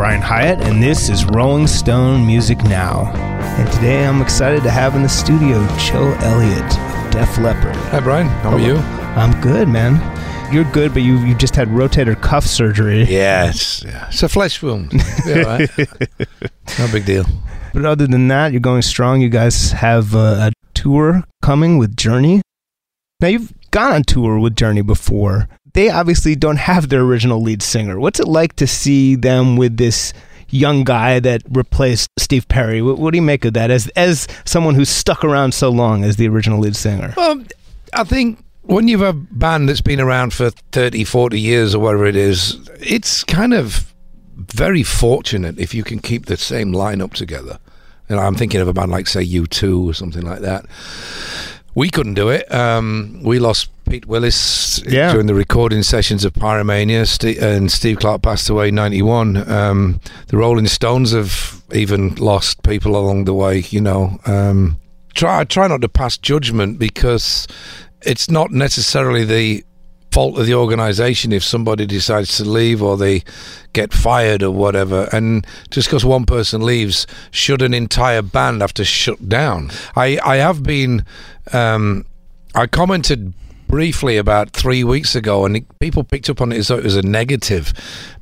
Brian Hiatt, and this is Rolling Stone Music Now. And today I'm excited to have in the studio Joe Elliott of Def Leppard. Hi, Brian. How are you? I'm good, man. You're good, but you you just had rotator cuff surgery. Yeah, it's, yeah, it's a flesh wound. Yeah, right. no big deal. But other than that, you're going strong. You guys have a, a tour coming with Journey. Now you've gone on tour with Journey before. They obviously don't have their original lead singer. What's it like to see them with this young guy that replaced Steve Perry? What, what do you make of that as as someone who's stuck around so long as the original lead singer? Well, I think when you've a band that's been around for 30, 40 years or whatever it is, it's kind of very fortunate if you can keep the same lineup together. And I'm thinking of a band like, say, U2 or something like that. We couldn't do it. Um, we lost Pete Willis Yeah. during the recording sessions of Pyromania, and Steve Clark passed away in '91. Um, the Rolling Stones have even lost people along the way. You know, um, try try not to pass judgment because it's not necessarily the fault of the organization if somebody decides to leave or they get fired or whatever. And just because one person leaves should an entire band have to shut down? I i have been um i commented briefly about three weeks ago, and people picked up on it as though it was a negative,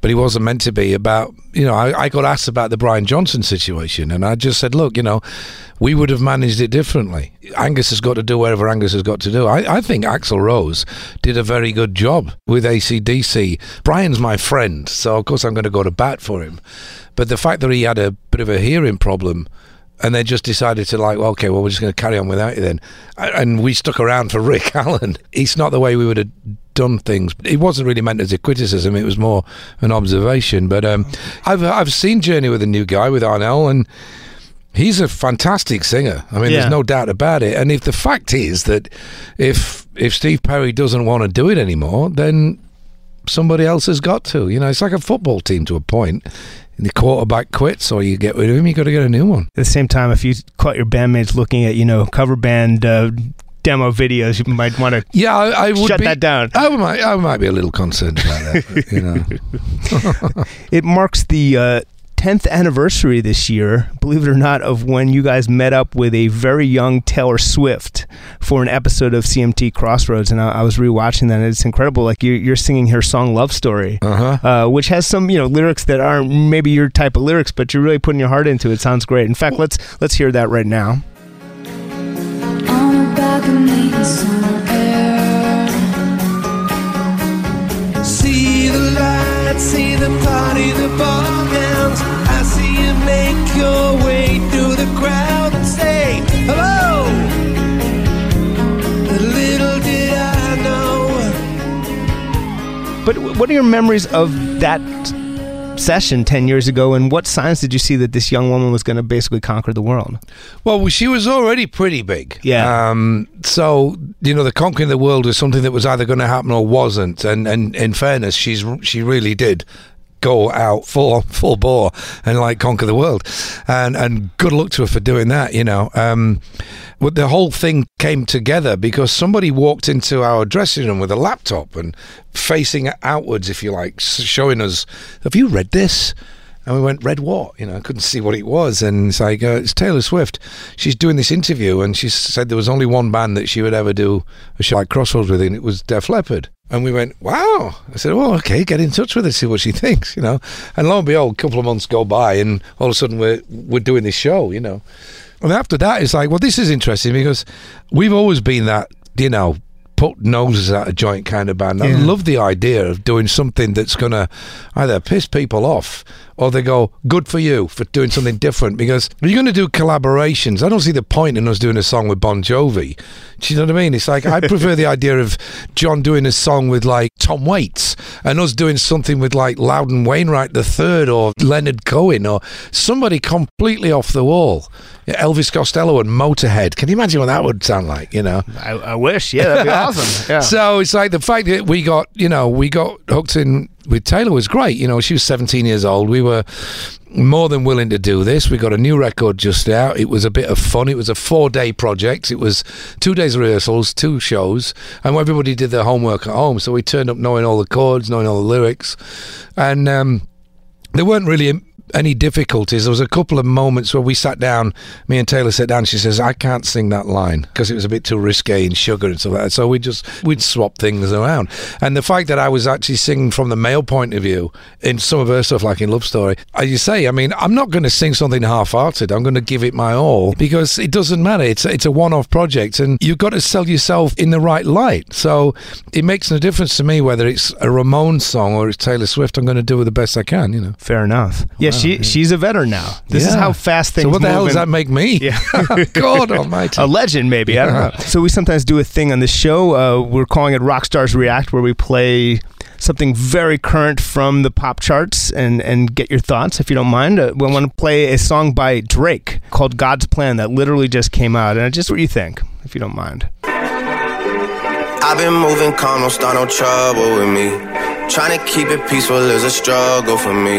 but it wasn't meant to be. About you know, I, I got asked about the Brian Johnson situation, and I just said, look, you know, we would have managed it differently. Angus has got to do whatever Angus has got to do. I, I think Axl Rose did a very good job with ACDC. Brian's my friend, so of course I'm going to go to bat for him. But the fact that he had a bit of a hearing problem and they just decided to like, well, okay, well, we're just going to carry on without you then. And we stuck around for Rick Allen. It's not the way we would have done things. It wasn't really meant as a criticism. It was more an observation. But um, I've I've seen Journey with a new guy with Arnel, and he's a fantastic singer. I mean, Yeah. there's no doubt about it. And if the fact is that if if Steve Perry doesn't want to do it anymore, then somebody else has got to. You know, it's like a football team to a point. The quarterback quits, or you get rid of him. You got to get a new one. At the same time, if you caught your bandmates looking at you know cover band uh, demo videos, you might want to Yeah, I, I would shut be, that down. I might, I might be a little concerned about that. You know, It marks the uh, 10th anniversary this year, believe it or not, of when you guys met up with a very young Taylor Swift for an episode of CMT Crossroads. And I, I was rewatching that, and it's incredible. Like you're, you're singing her song Love Story. uh huh. Uh, which has some, you know, lyrics that aren't maybe your type of lyrics, but you're really putting your heart into it. It sounds great. In fact, let's let's hear that right now. On a balcony in summer air. See the lights, see the party, the ball your way through the crowd and say hello. Little did I know. But what are your memories of that session 10 years ago, and what signs did you see that this young woman was going to basically conquer the world? Well, she was already pretty big. Yeah. Um, so you know, the conquering the world was something that was either going to happen or wasn't. And and in fairness, she's she really did go out full full bore and like conquer the world. And and good luck to her for doing that. You know. Um, but the whole thing came together because somebody walked into our dressing room with a laptop and facing outwards, if you like, showing us, "Have you read this?" And we went, read what? You know, I couldn't see what it was. And it's like, uh, it's Taylor Swift. She's doing this interview, and she said there was only one band that she would ever do a show like Crossroads with, and it was Def Leppard. And we went, wow. I said, well, okay, get in touch with her, see what she thinks, you know. And lo and behold, a couple of months go by, and all of a sudden we're, we're doing this show, you know. And after that, it's like, well, this is interesting because we've always been that, you know, put noses at a joint kind of band. I love the idea of doing something that's going to either piss people off or they go, good for you for doing something different. Because you're going to do collaborations. I don't see the point in us doing a song with Bon Jovi. Do you know what I mean? It's like, I prefer the idea of John doing a song with like Tom Waits and us doing something with like Loudon Wainwright III or Leonard Cohen or somebody completely off the wall. Elvis Costello and Motorhead. Can you imagine what that would sound like? You know, I, I wish. Yeah, that'd be awesome. Yeah. so it's like the fact that we got, you know, we got hooked in with Taylor was great. You know, she was 17 years old. We were more than willing to do this. We got a new record just out. It was a bit of fun. It was a four day project. It was two days of rehearsals, two shows, and everybody did their homework at home. So we turned up knowing all the chords, knowing all the lyrics, and um, there weren't really any difficulties. There was a couple of moments where we sat down, me and Taylor sat down. She says, "I can't sing that line because it was a bit too risque and sugar and stuff like that." So we just we'd swap things around. And the fact that I was actually singing from the male point of view in some of her stuff, like in Love Story, as you say, I mean, I'm not going to sing something half-hearted. I'm going to give it my all because it doesn't matter. It's it's a one-off project, and you've got to sell yourself in the right light. So it makes no difference to me whether it's a Ramones song or it's Taylor Swift. I'm going to do the best I can. You know. Fair enough. Yeah, she she's a veteran now. This is how fast things So what the hell does in- that make me? Yeah. God Almighty. a legend, maybe. I don't know. So we sometimes do a thing on this show. Uh, we're calling it Rock Stars React, where we play something very current from the pop charts and and get your thoughts, if you don't mind. Uh, we want to play a song by Drake called "God's Plan" that literally just came out, and just what you think, if you don't mind. I've been moving calm, don't start no trouble with me. Trying to keep it peaceful is a struggle for me.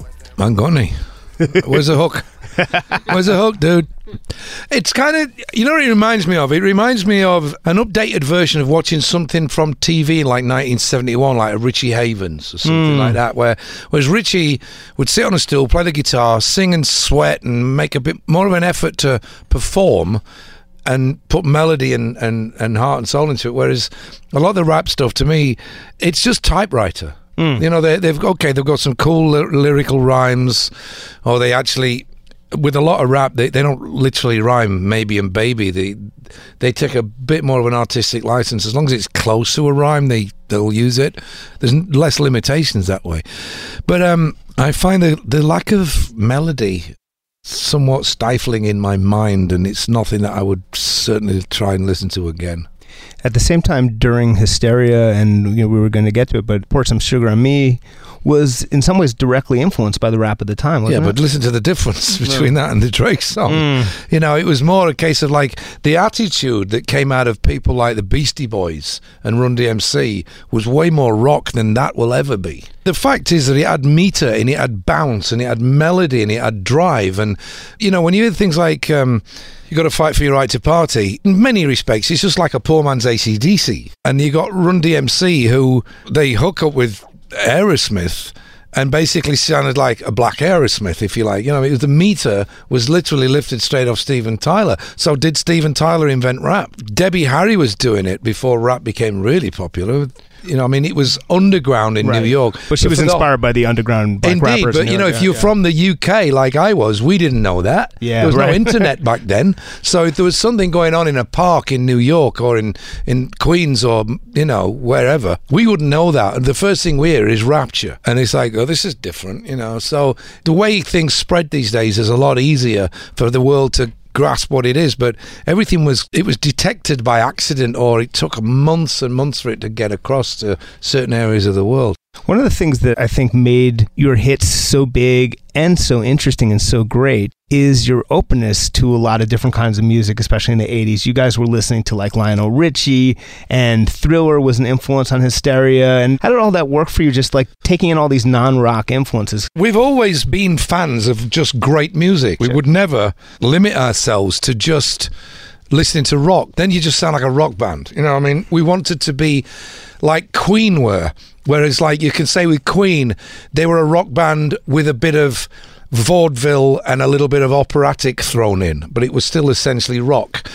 Mangoni. Where's the hook? Where's the hook, dude? It's kind of, you know what it reminds me of? It reminds me of an updated version of watching something from TV in like 1971, like a Richie Havens or something hmm. like that, where whereas Richie would sit on a stool, play the guitar, sing and sweat, and make a bit more of an effort to perform and put melody and, and, and heart and soul into it. Whereas a lot of the rap stuff, to me, it's just typewriter. You know, they, they've okay, they've got some cool ly- lyrical rhymes, or they actually, with a lot of rap, they, they don't literally rhyme maybe and baby. They they take a bit more of an artistic license. As long as it's close to a rhyme, they they'll use it. There's less limitations that way. But um, I find the the lack of melody somewhat stifling in my mind, and it's nothing that I would certainly try and listen to again. At the same time, during Hysteria, and you know, we were going to get to it, but Pour Some Sugar on Me was in some ways directly influenced by the rap at the time, Yeah, but it? listen to the difference between that and the Drake song. Mm. You know, it was more a case of like the attitude that came out of people like the Beastie Boys and Run DMC was way more rock than that will ever be. The fact is that it had meter and it had bounce and it had melody and it had drive. And, you know, when you hear things like, um, you got to fight for your right to party. In many respects, it's just like a poor man's ACDC. And you got Run DMC, who they hook up with Aerosmith and basically sounded like a black Aerosmith, if you like. You know, it was, the meter was literally lifted straight off Steven Tyler. So did Steven Tyler invent rap? Debbie Harry was doing it before rap became really popular. You know, I mean, it was underground in Right. New York. But she was for the- inspired by the underground black Indeed, rappers. but you know, if yeah, you're yeah. from the UK like I was, we didn't know that. Yeah, there was right. no internet back then. So if there was something going on in a park in New York or in in Queens or you know wherever, we wouldn't know that. And the first thing we hear is Rapture, and it's like, oh, this is different, you know. So the way things spread these days is a lot easier for the world to grasp what it is but everything was it was detected by accident or it took months and months for it to get across to certain areas of the world. One of the things that I think made your hits so big and so interesting and so great is your openness to a lot of different kinds of music, especially in the 80s. You guys were listening to like Lionel Richie, and Thriller was an influence on Hysteria. And how did all that work for you, just like taking in all these non rock influences? We've always been fans of just great music. We would never limit ourselves to just listening to rock. Then you just sound like a rock band. You know, what I mean, we wanted to be like Queen were. Whereas, like you can say with Queen, they were a rock band with a bit of vaudeville and a little bit of operatic thrown in, but it was still essentially rock.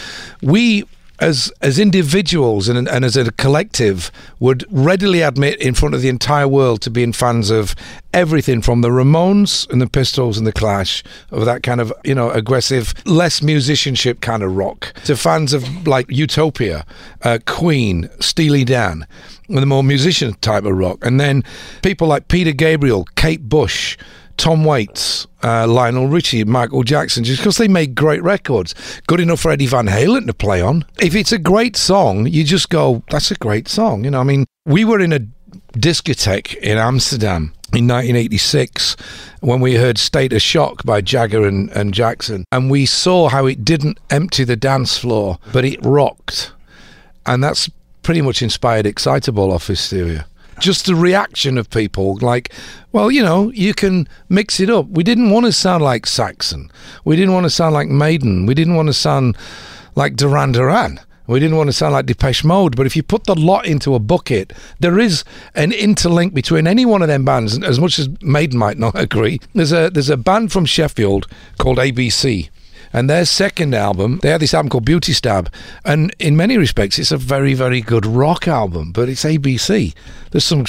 We as as individuals and, and as a collective would readily admit in front of the entire world to being fans of everything from the Ramones and the Pistols and the Clash of that kind of you know aggressive less musicianship kind of rock to fans of like Utopia uh, Queen Steely Dan and the more musician type of rock and then people like Peter Gabriel Kate Bush Tom Waits, uh, Lionel Richie, Michael Jackson, just because they made great records. Good enough for Eddie Van Halen to play on. If it's a great song, you just go, that's a great song. You know, I mean, we were in a discotheque in Amsterdam in 1986 when we heard State of Shock by Jagger and, and Jackson. And we saw how it didn't empty the dance floor, but it rocked. And that's pretty much inspired Excitable off Hysteria. Just the reaction of people, like, well, you know, you can mix it up. We didn't want to sound like Saxon. We didn't want to sound like Maiden. We didn't want to sound like Duran Duran. We didn't want to sound like Depeche Mode, but if you put the lot into a bucket, there is an interlink between any one of them bands. As much as Maiden might not agree, there's a there's a band from Sheffield called ABC, and their second album, they had this album called Beauty Stab, and in many respects, it's a very very good rock album, but it's ABC. There's some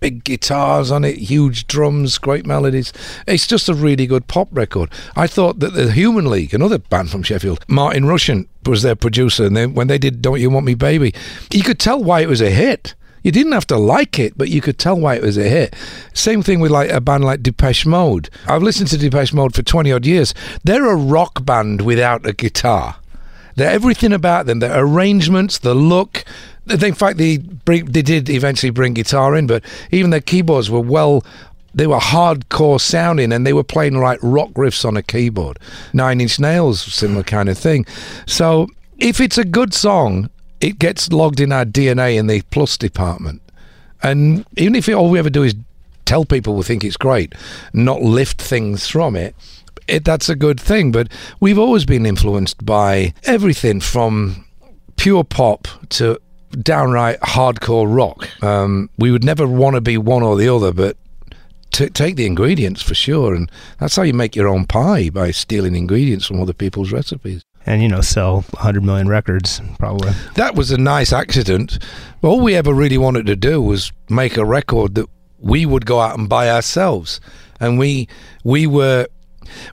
big guitars on it, huge drums, great melodies. It's just a really good pop record. I thought that the Human League, another band from Sheffield, Martin Rushent was their producer, and they, when they did "Don't You Want Me, Baby," you could tell why it was a hit. You didn't have to like it, but you could tell why it was a hit. Same thing with like a band like Depeche Mode. I've listened to Depeche Mode for twenty odd years. They're a rock band without a guitar. They're everything about them. Their arrangements, the look. In fact, they bring, they did eventually bring guitar in, but even their keyboards were well. They were hardcore sounding, and they were playing like rock riffs on a keyboard. Nine Inch Nails, similar kind of thing. So, if it's a good song, it gets logged in our DNA in the plus department. And even if it, all we ever do is tell people we think it's great, not lift things from it, it, that's a good thing. But we've always been influenced by everything from pure pop to downright hardcore rock. Um, we would never want to be one or the other, but t- take the ingredients for sure. And that's how you make your own pie by stealing ingredients from other people's recipes. And, you know, sell 100 million records, probably. That was a nice accident. All we ever really wanted to do was make a record that we would go out and buy ourselves. And we we were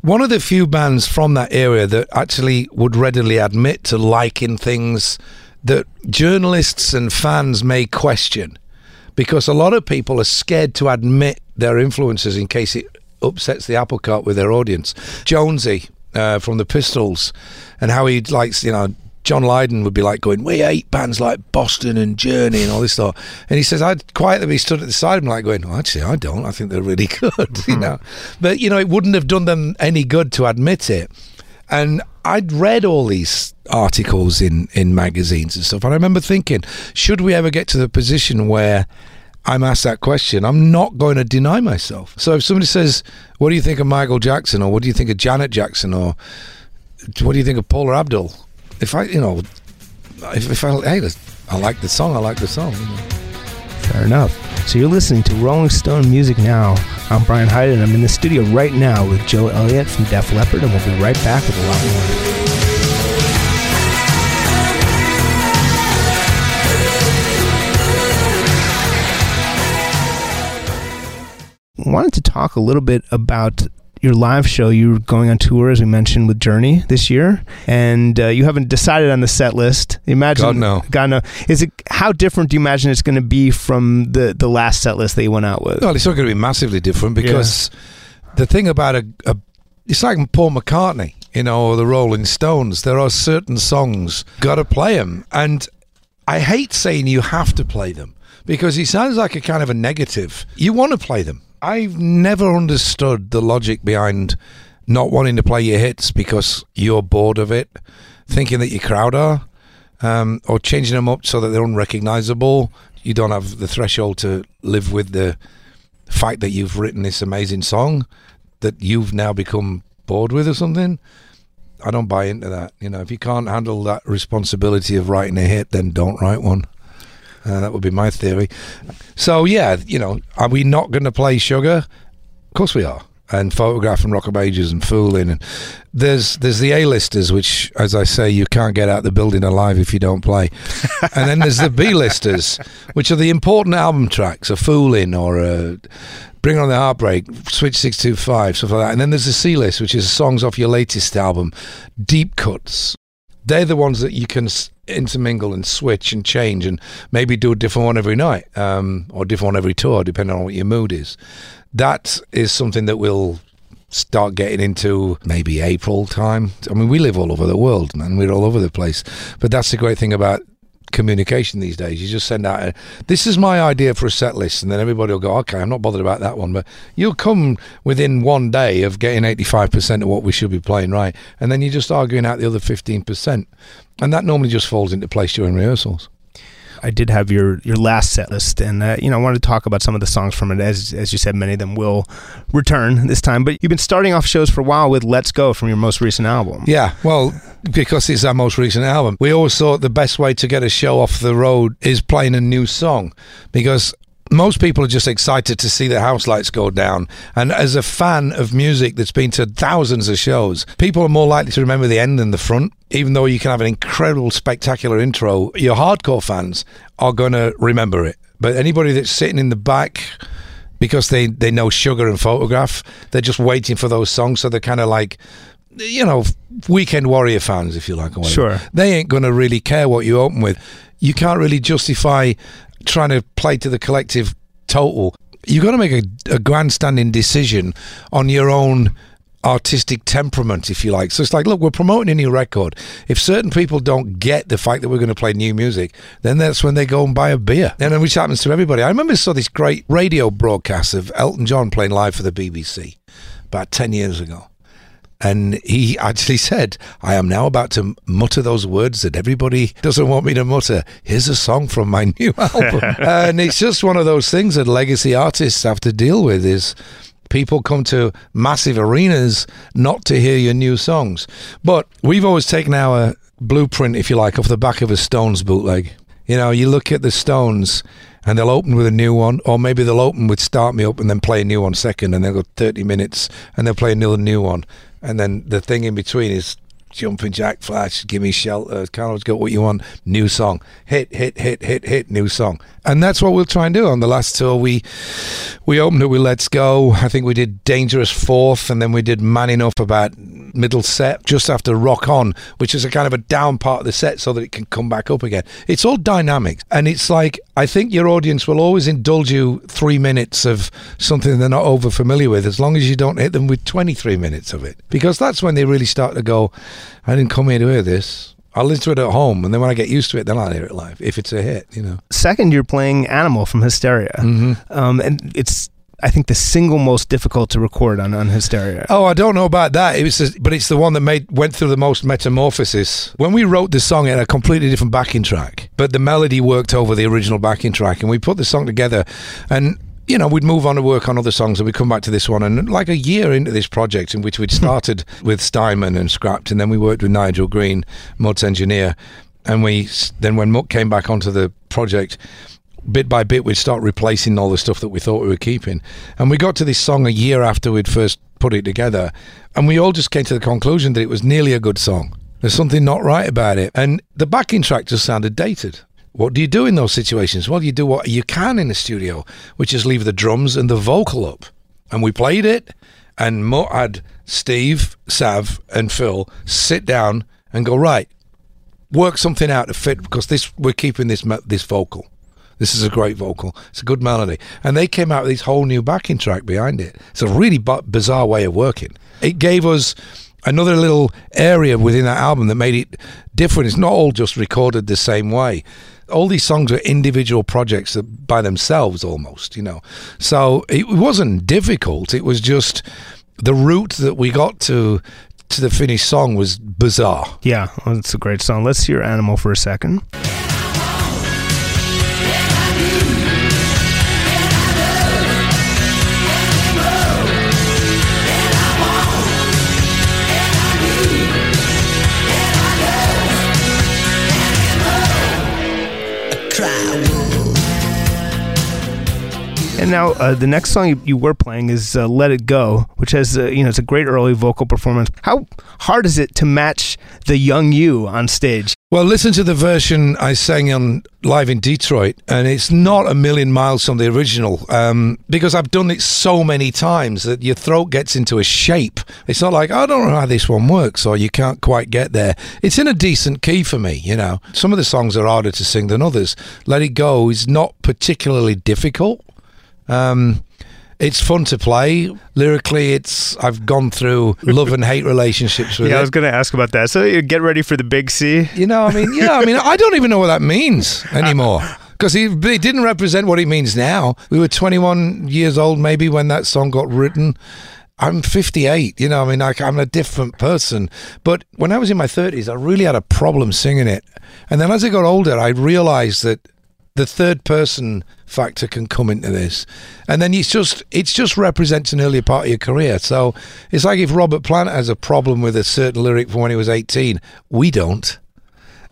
one of the few bands from that area that actually would readily admit to liking things that journalists and fans may question. Because a lot of people are scared to admit their influences in case it upsets the apple cart with their audience. Jonesy uh, from the Pistols, and how he likes, you know, John Lydon would be like going, "We hate bands like Boston and Journey and all this stuff," and he says, "I'd quietly be stood at the side of him like going, well, actually, I don't. I think they're really good, you know." But you know, it wouldn't have done them any good to admit it. And I'd read all these articles in in magazines and stuff, and I remember thinking, should we ever get to the position where I'm asked that question, I'm not going to deny myself. So if somebody says, "What do you think of Michael Jackson?" or "What do you think of Janet Jackson?" or "What do you think of Paula Abdul?" If I, you know, if, if I, hey, I like the song, I like the song. Fair enough. So you're listening to Rolling Stone Music Now. I'm Brian Hiatt, and I'm in the studio right now with Joe Elliott from Def Leppard, and we'll be right back with a lot more. Wanted to talk a little bit about your live show. You're going on tour, as we mentioned, with Journey this year, and uh, you haven't decided on the set list. Imagine, God, no. God no. Is it how different do you imagine it's going to be from the the last set list that you went out with? Well, it's not going to be massively different because the thing about a, a, it's like Paul McCartney, you know, or the Rolling Stones. There are certain songs got to play them, and I hate saying you have to play them because it sounds like a kind of a negative. You want to play them. I've never understood the logic behind not wanting to play your hits because you're bored of it, thinking that your crowd are, um, or changing them up so that they're unrecognizable. You don't have the threshold to live with the fact that you've written this amazing song that you've now become bored with or something. I don't buy into that. You know, if you can't handle that responsibility of writing a hit, then don't write one. Uh, that would be my theory. So yeah, you know, are we not going to play Sugar? Of course we are. And Photograph and Rock of Ages and Fooling and there's there's the A-listers, which, as I say, you can't get out the building alive if you don't play. and then there's the B-listers, which are the important album tracks, a Fooling or a Bring On the Heartbreak, Switch 625, stuff like that. And then there's the C-list, which is songs off your latest album, deep cuts. They're the ones that you can intermingle and switch and change and maybe do a different one every night um, or different one every tour, depending on what your mood is. That is something that we'll start getting into maybe April time. I mean, we live all over the world, man. We're all over the place. But that's the great thing about communication these days. You just send out, a, this is my idea for a set list, and then everybody will go, okay, I'm not bothered about that one. But you'll come within one day of getting 85% of what we should be playing right, and then you're just arguing out the other 15%. And that normally just falls into place during rehearsals. I did have your your last set list, and uh, you know I wanted to talk about some of the songs from it. As as you said, many of them will return this time. But you've been starting off shows for a while with "Let's Go" from your most recent album. Yeah, well, because it's our most recent album, we always thought the best way to get a show off the road is playing a new song because most people are just excited to see the house lights go down. And as a fan of music that's been to thousands of shows, people are more likely to remember the end than the front. Even though you can have an incredible, spectacular intro, your hardcore fans are going to remember it. But anybody that's sitting in the back, because they, they know Sugar and Photograph, they're just waiting for those songs. So they're kind of like, you know, weekend warrior fans, if you like. Sure. They ain't going to really care what you open with. You can't really justify trying to play to the collective total. You've got to make a, a grandstanding decision on your own artistic temperament, if you like. So it's like, look, we're promoting a new record. If certain people don't get the fact that we're going to play new music, then that's when they go and buy a beer. And which happens to everybody. I remember I saw this great radio broadcast of Elton John playing live for the BBC about 10 years ago. And he actually said, I am now about to mutter those words that everybody doesn't want me to mutter. Here's a song from my new album. and it's just one of those things that legacy artists have to deal with is people come to massive arenas not to hear your new songs. But we've always taken our blueprint, if you like, off the back of a Stones bootleg. You know, you look at the Stones and they'll open with a new one, or maybe they'll open with Start Me Up and then play a new one second, and they'll go 30 minutes and they'll play another new one. And then the thing in between is Jumping Jack Flash, Give Me Shelter, Carlos Got What You Want, new song. Hit, hit, hit, hit, hit, new song. And that's what we'll try and do on the last tour. We we opened it with Let's Go. I think we did Dangerous Fourth, and then we did Man Enough about middle set, just after Rock On, which is a kind of a down part of the set so that it can come back up again. It's all dynamic. And it's like, I think your audience will always indulge you three minutes of something they're not over familiar with, as long as you don't hit them with 23 minutes of it. Because that's when they really start to go, I didn't come here to hear this. I'll listen to it at home, and then when I get used to it, then I'll hear it live if it's a hit, you know. Second, you're playing "Animal" from Hysteria, Mm-hmm. um, and it's I think the single most difficult to record on on Hysteria. Oh, I don't know about that. It was, the- but it's the one that made went through the most metamorphosis. When we wrote the song, it had a completely different backing track, but the melody worked over the original backing track, and we put the song together, and. You know, we'd move on to work on other songs, and we'd come back to this one. And like a year into this project, in which we'd hmm. started with Steinman and scrapped, and then we worked with Nigel Green, Mutt's engineer, and we then when Mutt came back onto the project, bit by bit we'd start replacing all the stuff that we thought we were keeping. And we got to this song a year after we'd first put it together and we all just came to the conclusion that it was nearly a good song. There's something not right about it. And the backing track just sounded dated. What do you do in those situations? Well you do what you can in the studio which is leave the drums and the vocal up. And we played it and Mutt had Steve, Sav and Phil sit down and go right work something out to fit because this we're keeping this this vocal. This is a great vocal. It's a good melody, and they came out with this whole new backing track behind it. It's a really bu- bizarre way of working. It gave us another little area within that album that made it different. It's not all just recorded the same way. All these songs are individual projects by themselves almost, you know. So it wasn't difficult. It was just the route that we got to to the finished song was bizarre. Yeah, well, it's a great song. Let's hear "Animal" for a second. And now uh, the next song you, you were playing is uh, "Let It Go," which has uh, you know it's a great early vocal performance. How hard is it to match the young you on stage? Well, listen to the version I sang on live in Detroit, and it's not a million miles from the original um, because I've done it so many times that your throat gets into a shape. It's not like I don't know how this one works, or you can't quite get there. It's in a decent key for me, you know. Some of the songs are harder to sing than others. Let It Go is not particularly difficult. Um, It's fun to play. Lyrically, it's I've gone through love and hate relationships with Yeah, I was going to ask about that. So you get ready for the big C. You know, I mean, yeah, I mean, I don't even know what that means anymore. Because it didn't represent what it means now. We were 21 years old, maybe, when that song got written. I'm 58, you know, I mean, like, I'm a different person. But when I was in my 30s, I really had a problem singing it. And then as I got older, I realized that the third person factor can come into this and then it's just it's just represents an earlier part of your career so it's like if robert plant has a problem with a certain lyric from when he was 18 we don't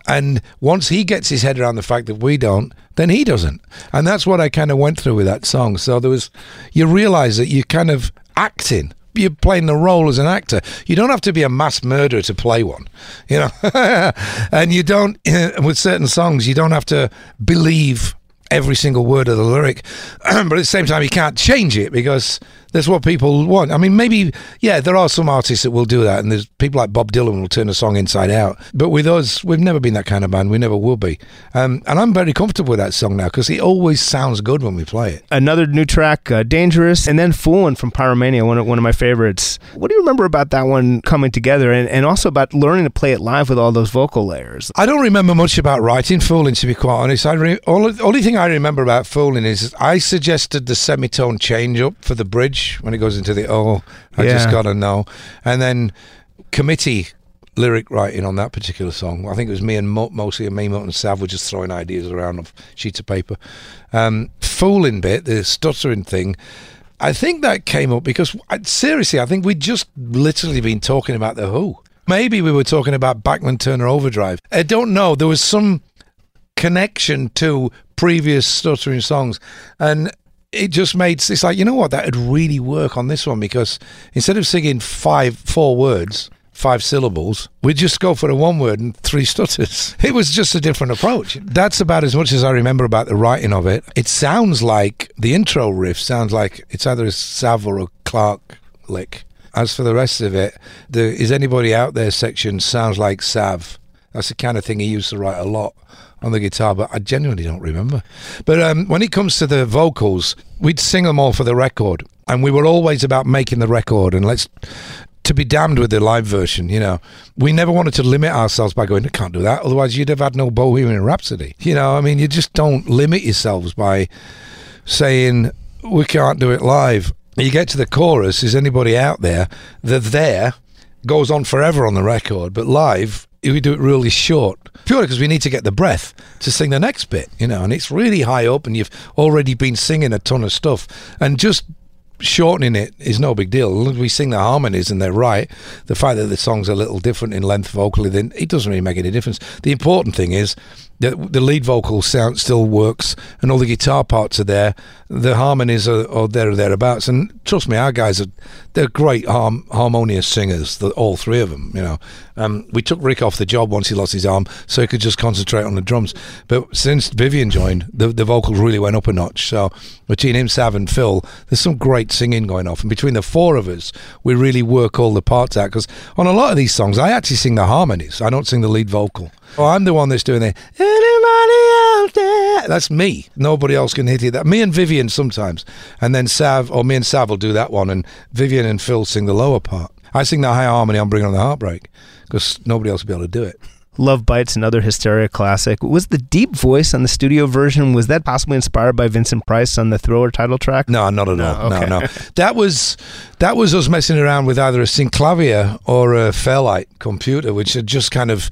and once he gets his head around the fact that we don't, then he doesn't. And that's what I kind of went through with that song. So there was, you realize that you're kind of acting. You're playing the role as an actor. You don't have to be a mass murderer to play one, you know. and you don't, with certain songs, you don't have to believe every single word of the lyric. but at the same time, you can't change it because that's what people want. I mean, maybe, yeah, there are some artists that will do that, and there's people like Bob Dylan will turn a song inside out. But with us, we've never been that kind of band. We never will be. Um, and I'm very comfortable with that song now because it always sounds good when we play it. Another new track, uh, Dangerous, and then Foolin' from Pyromania, one of, one of my favorites. What do you remember about that one coming together and, and also about learning to play it live with all those vocal layers? I don't remember much about writing Fooling, to be quite honest. I re- only, only thing I remember about Fooling is I suggested the semitone change up for the bridge when it goes into the oh, I just gotta know, and then committee lyric writing on that particular song. I think it was me and Mo- mostly me, Mo, and Sav were just throwing ideas around of sheets of paper. Um, Fooling bit, the stuttering thing. I think that came up because I- seriously, I think we'd just literally been talking about the Who. Maybe we were talking about Bachman-Turner Overdrive. I don't know. There was some connection to previous stuttering songs, and it just made it's like you know what that would really work on this one because instead of singing five four words. Five syllables, we'd just go for a one word and three stutters. It was just a different approach. That's about as much as I remember about the writing of it. It sounds like the intro riff sounds like it's either a Sav or a Clark lick. As for the rest of it, the is anybody out there section sounds like Sav. That's the kind of thing he used to write a lot on the guitar, but I genuinely don't remember. But um, when it comes to the vocals, we'd sing them all for the record, and we were always about making the record and let's to be damned with the live version. You know, we never wanted to limit ourselves by going, "I can't do that," otherwise you'd have had no Bohemian Rhapsody. You know, I mean, you just don't limit yourselves by saying we can't do it live. You get to the chorus. Is anybody out there? The there goes on forever on the record, but live we do it really short, purely because we need to get the breath to sing the next bit. You know, and it's really high up, and you've already been singing a ton of stuff, and just shortening it is no big deal. We sing the harmonies and they're right, the fact that the song's a little different in length vocally, then it doesn't really make any difference. The important thing is that the lead vocal sound still works and all the guitar parts are there. The harmonies are, are there or thereabouts. And trust me, our guys are they're great harm, harmonious singers. The, all three of them. You know, um, we took Rick off the job once he lost his arm, so he could just concentrate on the drums. But since Vivian joined, the the vocals really went up a notch. So between him, Sav, and Phil, there's some great singing going off. And between the four of us, we really work all the parts out. Because on a lot of these songs, I actually sing the harmonies. I don't sing the lead vocal. Oh, I'm the one that's doing it. anybody out there. That's me. Nobody else can hit it. That me and Vivian sometimes, and then Sav or me and Sav will do that one, and Vivian and Phil sing the lower part. I sing the high harmony on "Bring On the Heartbreak" because nobody else will be able to do it. Love Bites, another Hysteria classic. Was the deep voice on the studio version, was that possibly inspired by Vincent Price on the Thriller title track? No, not at No, all. okay. No, no. That was that was us messing around with either a Synclavier or a Fairlight computer, which had just kind of,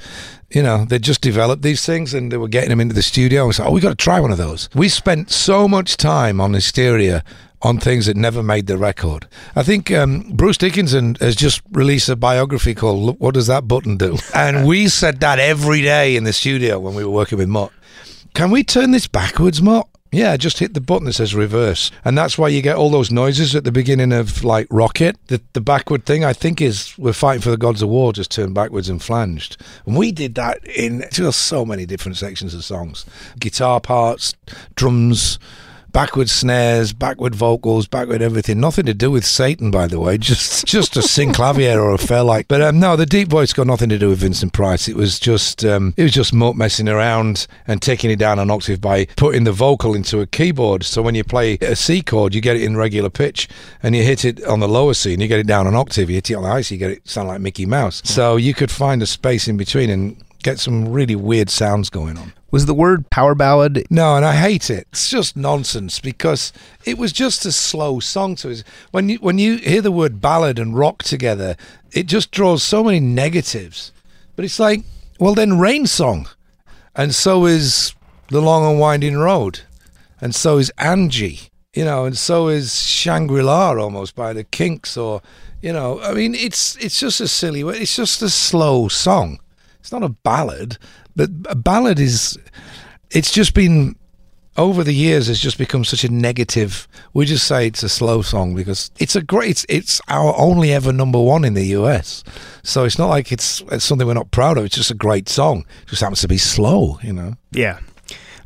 you know, they just developed these things and they were getting them into the studio. We said, oh, we got to try one of those. We spent so much time on Hysteria on things that never made the record. I think um, Bruce Dickinson has just released a biography called "Look, "What Does That Button Do?" and we said that every day in the studio when we were working with Mutt. Can we turn this backwards, Mutt? Yeah, just hit the button that says reverse. And that's why you get all those noises at the beginning of like Rocket. The, the backward thing, I think, is we're fighting for the gods of war, just turned backwards and flanged. And we did that in so many different sections of songs guitar parts, drums, backward snares, backward vocals, backward everything. Nothing to do with Satan, by the way. Just just a synclavier or a Fairlight. But um, no, the deep voice got nothing to do with Vincent Price. It was just um, it was just Mutt messing around and taking it down an octave by putting the vocal into a keyboard. So when you play a C chord, you get it in regular pitch, and you hit it on the lower C, and you get it down an octave. You hit it on the high C, you get it sound like Mickey Mouse. So you could find a space in between and get some really weird sounds going on. Was the word power ballad? No, and I hate it. It's just nonsense because it was just a slow song us. When you when you hear the word ballad and rock together, it just draws so many negatives. But it's like, well, then Rain Song, and so is The Long and Winding Road, and so is Angie, you know, and so is Shangri La almost by the Kinks, or you know, I mean, it's it's just a silly. It's just a slow song. It's not a ballad, but a ballad is. It's just been over the years. It's just become such a negative. We just say it's a slow song because it's a great. It's, it's our only ever number one in the US. So it's not like it's, it's something we're not proud of. It's just a great song. It just happens to be slow, you know. Yeah.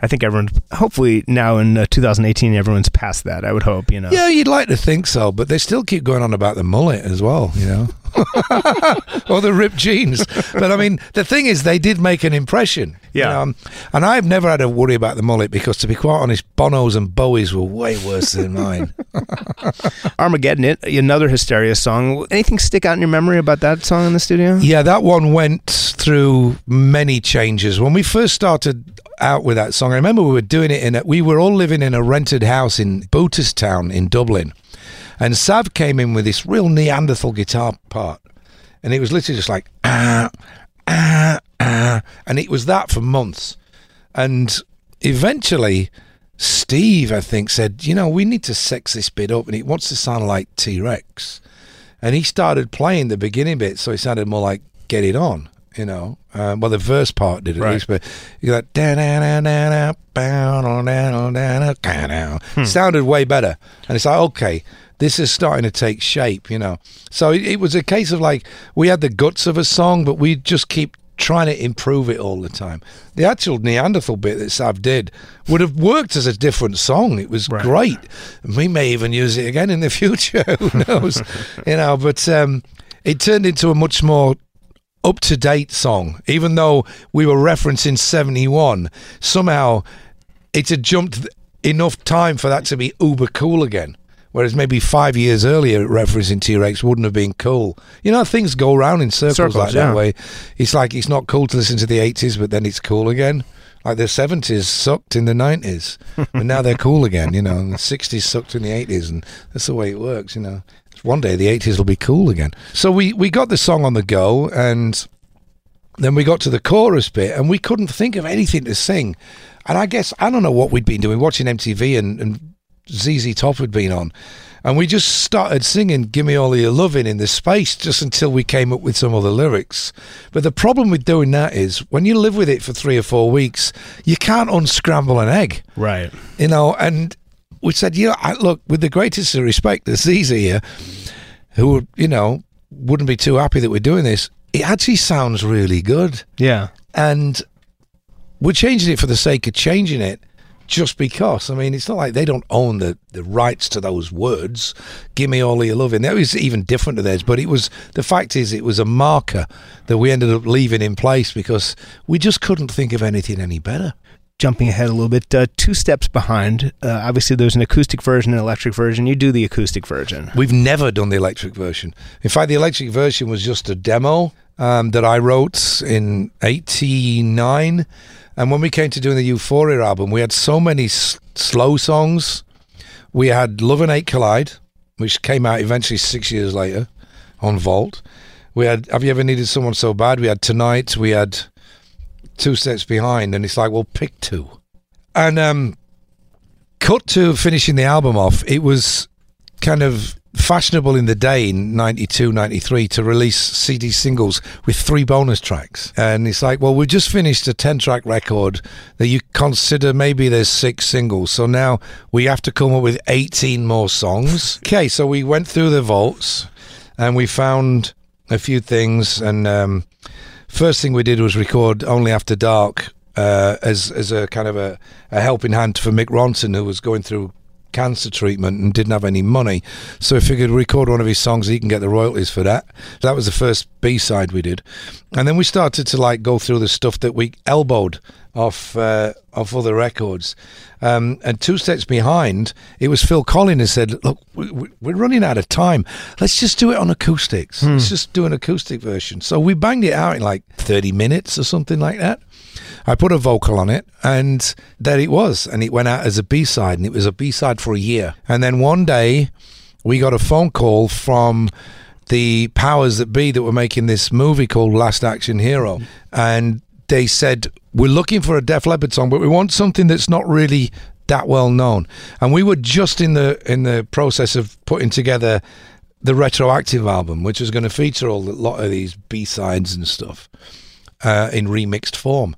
I think everyone, hopefully now in uh, 2018 everyone's past that. I would hope, you know. Yeah, you'd like to think so, but they still keep going on about the mullet as well, you know, or the ripped jeans. But I mean, the thing is, they did make an impression. you Yeah. know, um, and I've never had to worry about the mullet because, to be quite honest, Bonos and Bowies were way worse than mine. Armageddon, it another Hysteria song. Anything stick out in your memory about that song in the studio? Yeah, that one went through many changes. When we first started out with that song, I remember we were doing it in a, we were all living in a rented house in Booterstown in Dublin. And Sav came in with this real Neanderthal guitar part. And it was literally just like ah ah ah and it was that for months. And eventually Steve, I think, said, you know, we need to sex this bit up and it wants to sound like T Rex. And he started playing the beginning bit, so it sounded more like Get It On, you know. Um, well, the verse part did at Right. least, but you got sounded way better. And it's like, okay, this is starting to take shape, you know. So it, it was a case of like we had the guts of a song, but we just keep trying to improve it all the time. The actual Neanderthal bit that Sav did would have worked as a different song. It was Right. great. And we may even use it again in the future. Who knows? you know, but um, it turned into a much more up to date song. Even though we were referencing 71, somehow it had jumped enough time for that to be uber cool again. Whereas maybe five years earlier, referencing T Rex wouldn't have been cool. You know, things go around in circles, Circles, like yeah. that way. It's like it's not cool to listen to the 80s, but then it's cool again. Like the 70s sucked in the 90s, but now they're cool again, you know. And the 60s sucked in the 80s, and that's the way it works, you know. One day the 80s will be cool again. So we, we got the song on the go, and then we got to the chorus bit and we couldn't think of anything to sing. And I guess, I don't know what we'd been doing, watching MTV and, and ZZ Top had been on. And we just started singing Gimme All Your Loving in this space just until we came up with some other lyrics. But the problem with doing that is when you live with it for three or four weeks, you can't unscramble an egg Right. you know, and we said, you know, I, look, with the greatest of respect to Caesar here, who, you know, wouldn't be too happy that we're doing this, it actually sounds really good. Yeah. And we're changing it for the sake of changing it just because. I mean, it's not like they don't own the, the rights to those words. Give me all of your loving. That was even different to theirs, but it was, the fact is, it was a marker that we ended up leaving in place because we just couldn't think of anything any better. Jumping ahead a little bit, uh, two steps behind. Uh, obviously, there's an acoustic version and electric version. You do the acoustic version. We've never done the electric version. In fact, the electric version was just a demo um, that I wrote in '89. And when we came to doing the Euphoria album, we had so many s- slow songs. We had Love and Hate Collide, which came out eventually six years later on Vault. We had Have You Ever Needed Someone So Bad? We had Tonight. We had Two Steps Behind. And it's like, well, pick two. And um, cut to finishing the album off, it was kind of fashionable in the day in 92 93 to release cd singles with three bonus tracks. And it's like well we just finished a 10 track record that you consider maybe there's six singles. So now we have to come up with 18 more songs. Okay so we went through the vaults and we found a few things. And um, first thing we did was record only after dark uh, as as a kind of a, a helping hand for Mick Ronson, who was going through cancer treatment and didn't have any money. So we figured record one of his songs, he can get the royalties for that. That was the first B side we did, and then we started to like go through the stuff that we elbowed off uh, off other records. Um, and two steps behind, it was Phil Collen who said, "Look, we- we're running out of time. Let's just do it on acoustics. Let's just do an acoustic version." So we banged it out in like thirty minutes or something like that. I put a vocal on it, and there it was. And it went out as a B side, and it was a B side for a year. And then one day, we got a phone call from the powers that be that were making this movie called Last Action Hero, and they said we're looking for a Def Leppard song, but we want something that's not really that well known. And we were just in the in the process of putting together the retroactive album, which was going to feature a lot of these B sides and stuff uh, in remixed form.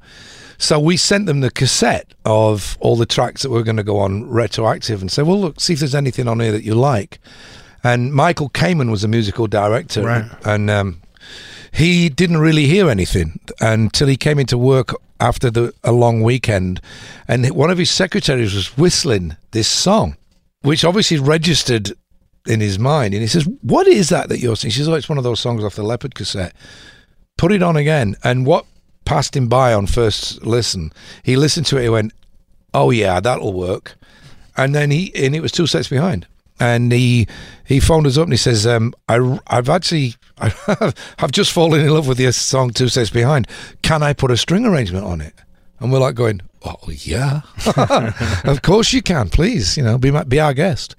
So we sent them the cassette of all the tracks that were going to go on Retro Active and said, well, look, see if there's anything on here that you like. And Michael Kamen was the musical director. Right. And um, he didn't really hear anything until he came into work after the, a long weekend. And one of his secretaries was whistling this song, which obviously registered in his mind. And he says, What is that that you're singing? She says, Oh, it's one of those songs off the Leppard cassette put it on again. And what passed him by on first listen, he listened to it. He went, "Oh yeah, that'll work." And then he and it was Two Steps Behind. And he he phoned us up and he says, um, I, "I've actually I've just fallen in love with your song Two Steps Behind. Can I put a string arrangement on it?" And we're like going, "Oh yeah, of course you can. Please, you know, be my, be our guest."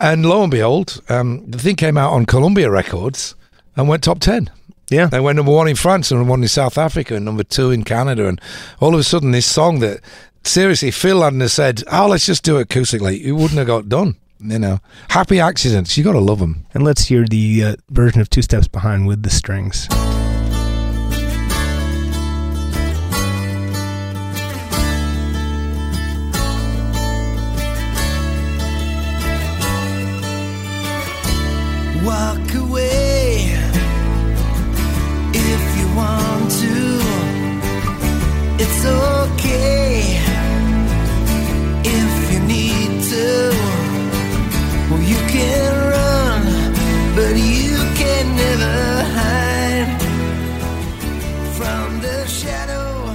And lo and behold, um, the thing came out on Columbia Records and went top ten. Yeah. They went number one in France and number one in South Africa and number two in Canada. And all of a sudden, this song that seriously Phil hadn't said, "Oh, let's just do it acoustically," it wouldn't have got done. You know, happy accidents. You got to love them. And let's hear the uh, version of Two Steps Behind with the strings. Can run, but you can never hide from the shadow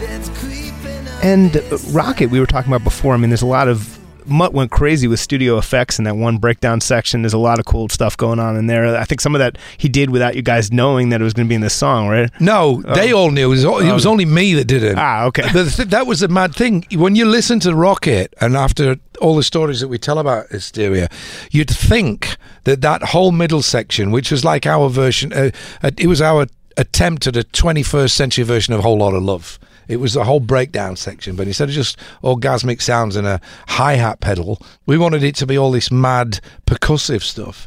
that's creeping. And Rocket, we were talking about before. I mean, there's a lot of Mutt went crazy with studio effects in that one breakdown section. There's a lot of cool stuff going on in there. I think some of that he did without you guys knowing that it was going to be in this song, right? No, they all knew. It was, it was only me that did it. Ah, okay. Th- that was the mad thing. When you listen to Rocket, and after all the stories that we tell about Hysteria, you'd think that that whole middle section, which was like our version, uh, uh, it was our attempt at a 21st century version of Whole Lot of Love. It was the whole breakdown section, but instead of just orgasmic sounds and a hi hat pedal, we wanted it to be all this mad percussive stuff.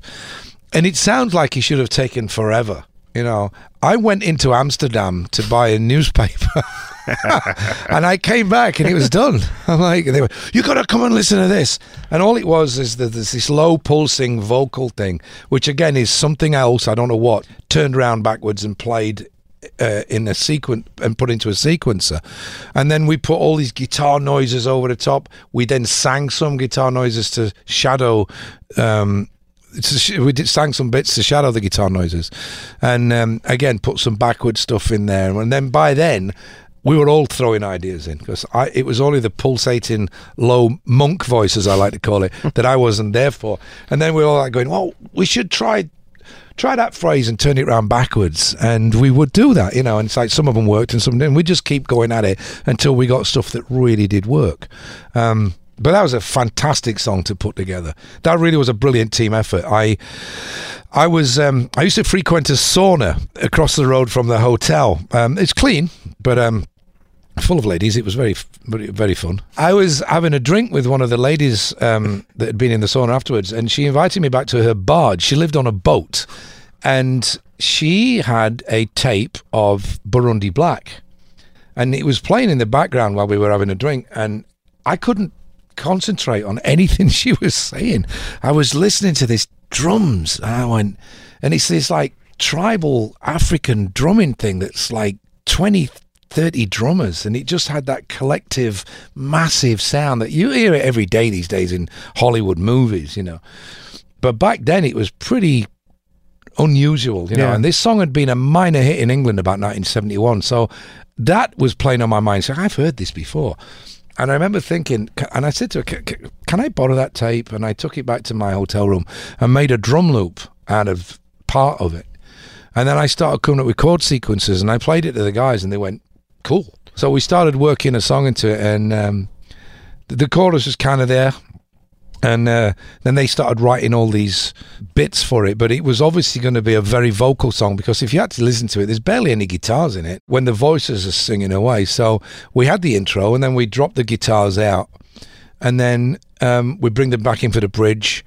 And it sounds like he should have taken forever. You know, I went into Amsterdam to buy a newspaper. and I came back and it was done. I'm like, they were, you got to come and listen to this. And all it was is that there's this low pulsing vocal thing, which again is something else, I don't know what, turned around backwards and played uh, in a sequence and put into a sequencer. And then we put all these guitar noises over the top. We then sang some guitar noises to shadow. Um, to we did sang some bits to shadow the guitar noises, and um, again put some backward stuff in there. And then by then, we were all throwing ideas in because it was only the pulsating low monk voice, as I like to call it, that I wasn't there for. And then we were all like going, "Well, we should try." Try that phrase and turn it around backwards, and we would do that, you know. And it's like some of them worked, and some didn't. We just keep going at it until we got stuff that really did work. Um, but that was a fantastic song to put together. That really was a brilliant team effort. I, I was, um, I used to frequent a sauna across the road from the hotel. Um, it's clean, but um, full of ladies. It was very, very, very fun. I was having a drink with one of the ladies um, that had been in the sauna afterwards, and she invited me back to her barge. She lived on a boat, and she had a tape of Burundi Black, and it was playing in the background while we were having a drink, and I couldn't concentrate on anything she was saying. I was listening to this drums, and I went, and it's this like tribal African drumming thing that's like 20 30 drummers and it just had that collective massive sound that you hear it every day these days in Hollywood movies, you know. But back then it was pretty unusual, you know. Yeah. And this song had been a minor hit in England about 1971. So that was playing on my mind. So I've heard this before. And I remember thinking, and I said to her, "Ca- ca- "Can I borrow that tape?" And I took it back to my hotel room and made a drum loop out of part of it. And then I started coming up with chord sequences, and I played it to the guys, and they went, "Cool." So we started working a song into it, and um, the, the chorus was kind of there, and uh, then they started writing all these bits for it. But it was obviously going to be a very vocal song because if you had to listen to it, there's barely any guitars in it when the voices are singing away. So we had the intro, and then we dropped the guitars out, and then um, we bring them back in for the bridge.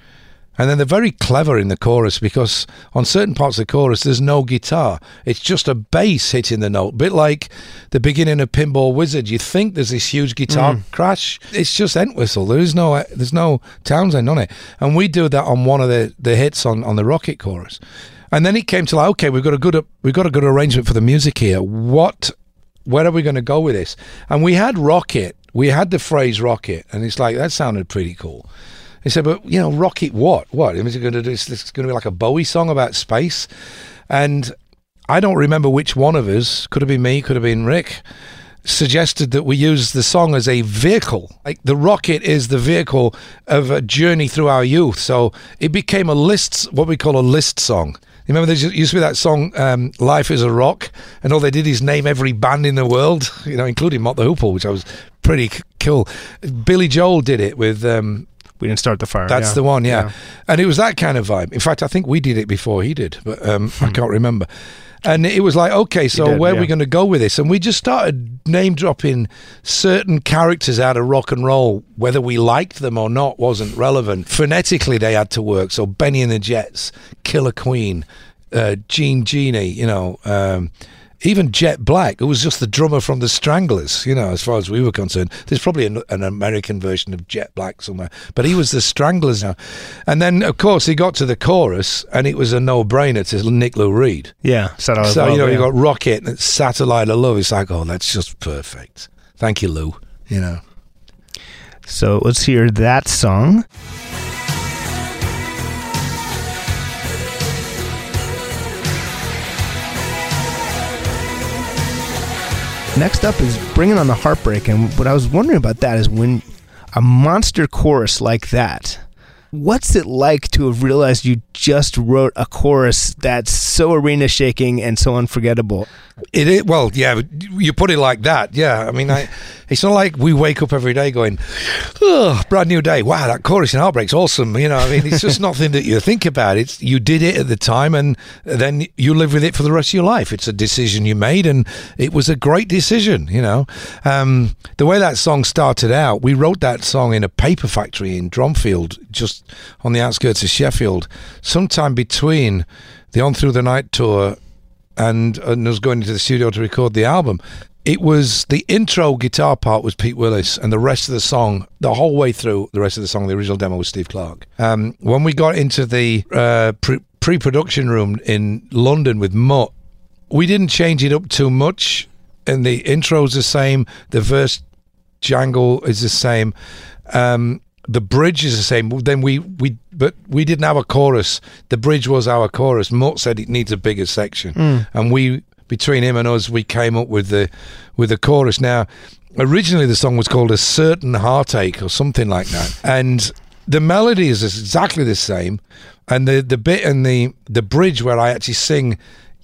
And then they're very clever in the chorus because on certain parts of the chorus, there's no guitar. It's just a bass hitting the note, A bit like the beginning of Pinball Wizard. You think there's this huge guitar mm. crash. It's just Entwistle. There is no, there's no Townshend on it. And we do that on one of the, the hits on, on the Rocket chorus. And then it came to like, okay, we've got a good, we've got a good arrangement for the music here. What, where are we going to go with this? And we had Rocket. We had the phrase Rocket, and it's like that sounded pretty cool. He said, "But you know, rocket what? What is it going to do? It's, going to be like a Bowie song about space." And I don't remember which one of us could have been me, could have been Rick. Suggested that we use the song as a vehicle. Like the rocket is the vehicle of a journey through our youth. So it became a list, what we call a list song. Remember there used to be that song, um, "Life Is a Rock," and all they did is name every band in the world, you know, including Mott the Hoople, which I was pretty c- cool. Billy Joel did it with um, We didn't start the fire. that's yeah. the one, yeah. And it was that kind of vibe. In fact, I think we did it before he did, but um, I can't remember. And it was like, okay, so did, where are we yeah. going to go with this? And we just started name dropping certain characters out of rock and roll. Whether we liked them or not wasn't relevant. Phonetically, they had to work. So Bennie and the Jets, Killer Queen, uh, Jean Genie, you know, um, even Jet Black, who was just the drummer from the Stranglers, you know, as far as we were concerned. There's probably an, an American version of Jet Black somewhere, but he was the Stranglers now. And then, of course, he got to the chorus, and it was a no-brainer to Nick Lou Reed. Yeah. Satellite so you know, you got Rocket and Satellite of Love. It's like, oh, that's just perfect. Thank you, Lou. You know. So let's hear that song. Next up is Bringing on the Heartbreak. And what I was wondering about that is when a monster chorus like that, what's it like to have realized you just wrote a chorus that's so arena shaking and so unforgettable? It is well, yeah. You put it like that, yeah. I mean, I, it's not like we wake up every day going, "Oh, brand new day! Wow, that chorus in Heartbreak's awesome." You know, I mean, it's just nothing that you think about. It's you did it at the time, and then you live with it for the rest of your life. It's a decision you made, and it was a great decision. You know, um, the way that song started out, we wrote that song in a paper factory in Dronfield, just on the outskirts of Sheffield, sometime between the On Through the Night tour and, and was going into the studio to record the album. It was the intro guitar part was Pete Willis, and the rest of the song, the whole way through, the rest of the song, the original demo was Steve Clark. Um, when we got into the uh, pre- pre-production room in London with Mutt, we didn't change it up too much, and the intro's the same, the verse jangle is the same. Um, the bridge is the same. Then we we but we didn't have a chorus. The bridge was our chorus. Mutt said it needs a bigger section, hmm. and we between him and us we came up with the with the chorus. Now, originally the song was called a certain heartache or something like that, and the melody is exactly the same, and the the bit and the the bridge where I actually sing,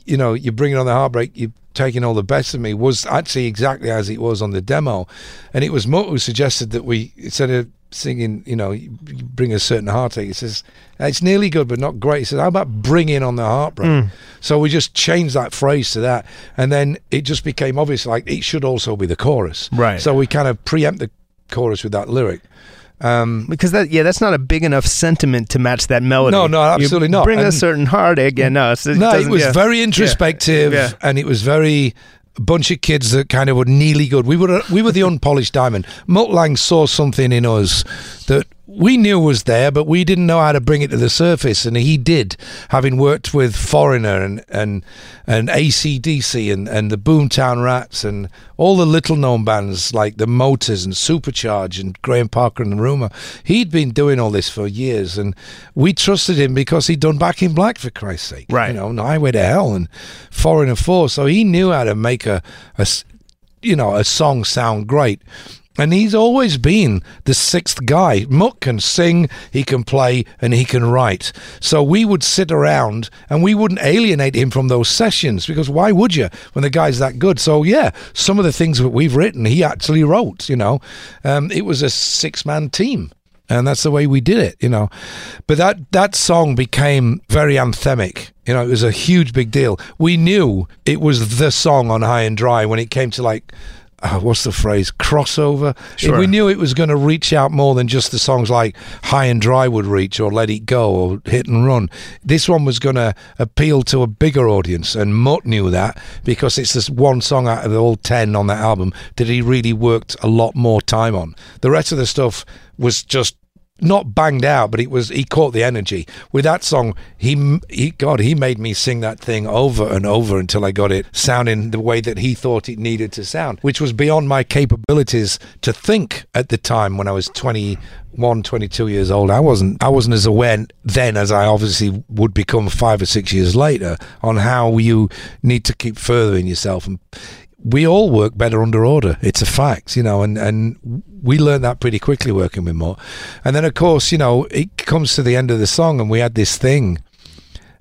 you know, you're bringing on the heartbreak, you taking all the best of me was actually exactly as it was on the demo, and it was Mutt who suggested that we instead of singing, you know, you you bring a certain heartache. He says it's nearly good but not great. He says how about bringing on the heartbreak? So we just changed that phrase to that, and then it just became obvious like it should also be the chorus. Right. So we kind of preempt the chorus with that lyric. Um, Because that, yeah, that's not a big enough sentiment to match that melody. No, no, You absolutely not. Bring a certain heartache. Yeah, no, it no, it was yeah. very introspective, Yeah. and it was very bunch of kids that kind of were nearly good. We were we were the unpolished diamond. Mutt Lange saw something in us that we knew was there, but we didn't know how to bring it to the surface, and he did, having worked with Foreigner and and and AC/DC and and the Boomtown Rats and all the little known bands like the Motors and Supercharge and Graham Parker and the Rumor. He'd been doing all this for years, and we trusted him because he'd done Back in Black for Christ's sake, Right. You know, and Highway to Hell and Foreigner Four, so he knew how to make a a you know a song sound great. And he's always been the sixth guy. Mutt can sing, he can play, and he can write. So we would sit around and we wouldn't alienate him from those sessions because why would you when the guy's that good? So yeah, some of the things that we've written, he actually wrote. You know, um, it was a six-man team and that's the way we did it, you know. But that that song became very anthemic. You know, it was a huge big deal. We knew it was the song on High and Dry when it came to like. Uh, what's the phrase? Crossover. Sure. We knew it was going to reach out more than just the songs like High and Dry would reach, or Let It Go, or Hit and Run. This one was going to appeal to a bigger audience, and Mutt knew that because it's this one song out of all ten on that album that he really worked a lot more time on. The rest of the stuff was just not banged out, but it was he caught the energy with that song. He, he, God, he made me sing that thing over and over until I got it sounding the way that he thought it needed to sound, which was beyond my capabilities to think at the time when I was 21, 22 years old. I wasn't, I wasn't as aware then as I obviously would become five or six years later on how you need to keep furthering yourself and we all work better under order. It's a fact, you know, and, and we learned that pretty quickly working with Mutt. And then, of course, you know, it comes to the end of the song, and we had this thing.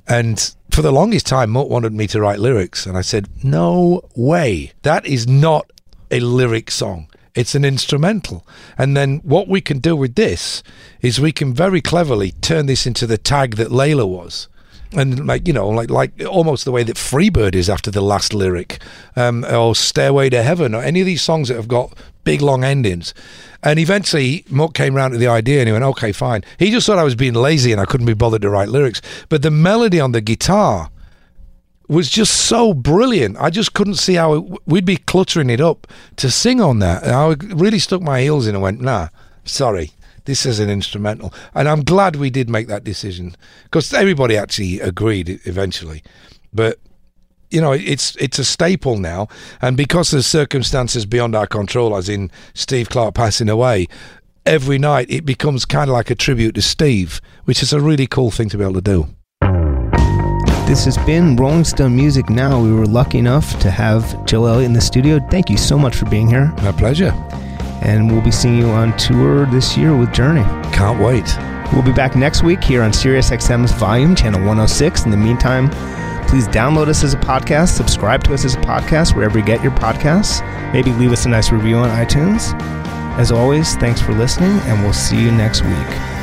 And for the longest time, Mutt wanted me to write lyrics. And I said, no way. That is not a lyric song. It's an instrumental. And then what we can do with this is we can very cleverly turn this into the tag that Layla was and like you know like like almost the way that freebird is after the last lyric um, or stairway to heaven or any of these songs that have got big long endings and eventually Mutt came around to the idea and he went okay fine he just thought i was being lazy and i couldn't be bothered to write lyrics but the melody on the guitar was just so brilliant. I just couldn't see how it, we'd be cluttering it up to sing on that. And I really stuck my heels in and went, nah, sorry, this is an instrumental. And I'm glad we did make that decision because everybody actually agreed eventually. But you know, it's it's a staple now, and because of circumstances beyond our control, as in Steve Clark passing away, every night it becomes kind of like a tribute to Steve, which is a really cool thing to be able to do. This has been Rolling Stone Music Now. We were lucky enough to have Joe Elliott in the studio. Thank you so much for being here. My pleasure. And we'll be seeing you on tour this year with Journey. Can't wait. We'll be back next week here on SiriusXM's Volume, Channel 106. In the meantime, please download us as a podcast, subscribe to us as a podcast wherever you get your podcasts. Maybe leave us a nice review on iTunes. As always, thanks for listening, and we'll see you next week.